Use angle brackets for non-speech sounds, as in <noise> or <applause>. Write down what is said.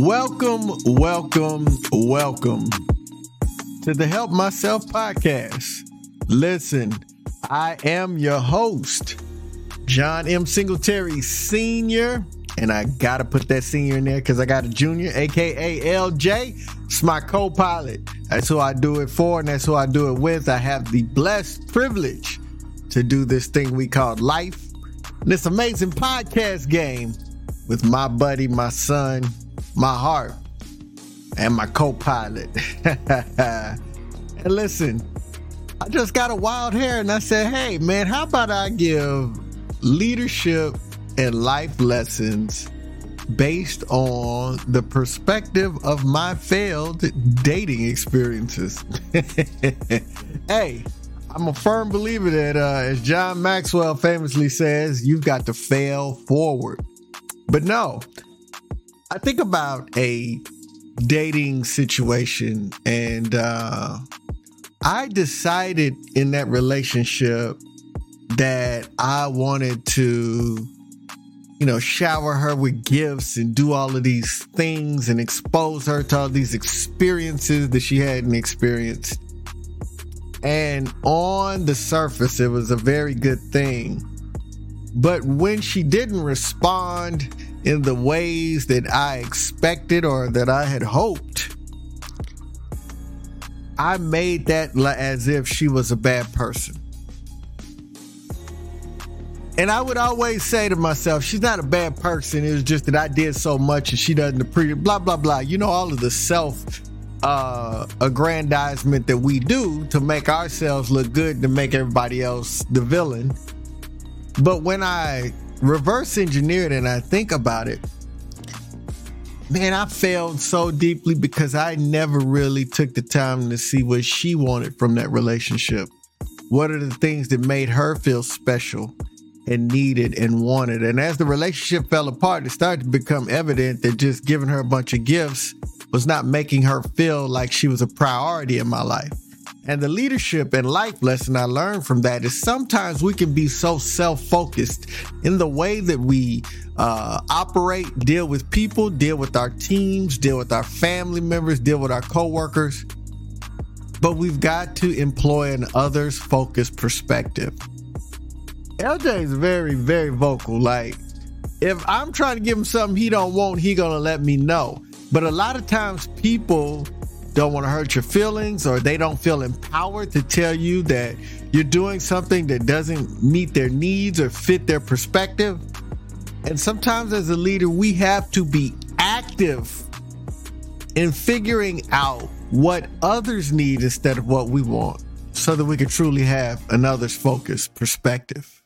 Welcome, welcome, welcome to the Help Myself podcast. Listen, I am your host, John M. Singletary Sr., and I gotta put that senior in there because I got a junior, aka LJ. It's my co pilot. That's who I do it for, and that's who I do it with. I have the blessed privilege to do this thing we call life, this amazing podcast game with my buddy, my son, my heart, and my co pilot. <laughs> and listen, I just got a wild hair and I said, hey, man, how about I give leadership and life lessons based on the perspective of my failed dating experiences? <laughs> hey, I'm a firm believer that, uh, as John Maxwell famously says, you've got to fail forward. But no, I think about a dating situation and uh, I decided in that relationship that I wanted to, you know, shower her with gifts and do all of these things and expose her to all these experiences that she hadn't experienced. And on the surface, it was a very good thing. But when she didn't respond in the ways that I expected or that I had hoped, I made that as if she was a bad person. And I would always say to myself, she's not a bad person. It was just that I did so much and she doesn't appreciate blah blah blah. You know, all of the self uh aggrandizement that we do to make ourselves look good to make everybody else the villain. But when I reverse engineer it and I think about it, man, I failed so deeply because I never really took the time to see what she wanted from that relationship. What are the things that made her feel special? and needed and wanted. And as the relationship fell apart, it started to become evident that just giving her a bunch of gifts was not making her feel like she was a priority in my life. And the leadership and life lesson I learned from that is sometimes we can be so self focused in the way that we uh, operate, deal with people, deal with our teams, deal with our family members, deal with our coworkers. But we've got to employ an others focused perspective. LJ is very, very vocal. Like, if I'm trying to give him something he don't want, he gonna let me know. But a lot of times people don't want to hurt your feelings or they don't feel empowered to tell you that you're doing something that doesn't meet their needs or fit their perspective. And sometimes as a leader, we have to be active in figuring out what others need instead of what we want so that we can truly have an others focused perspective.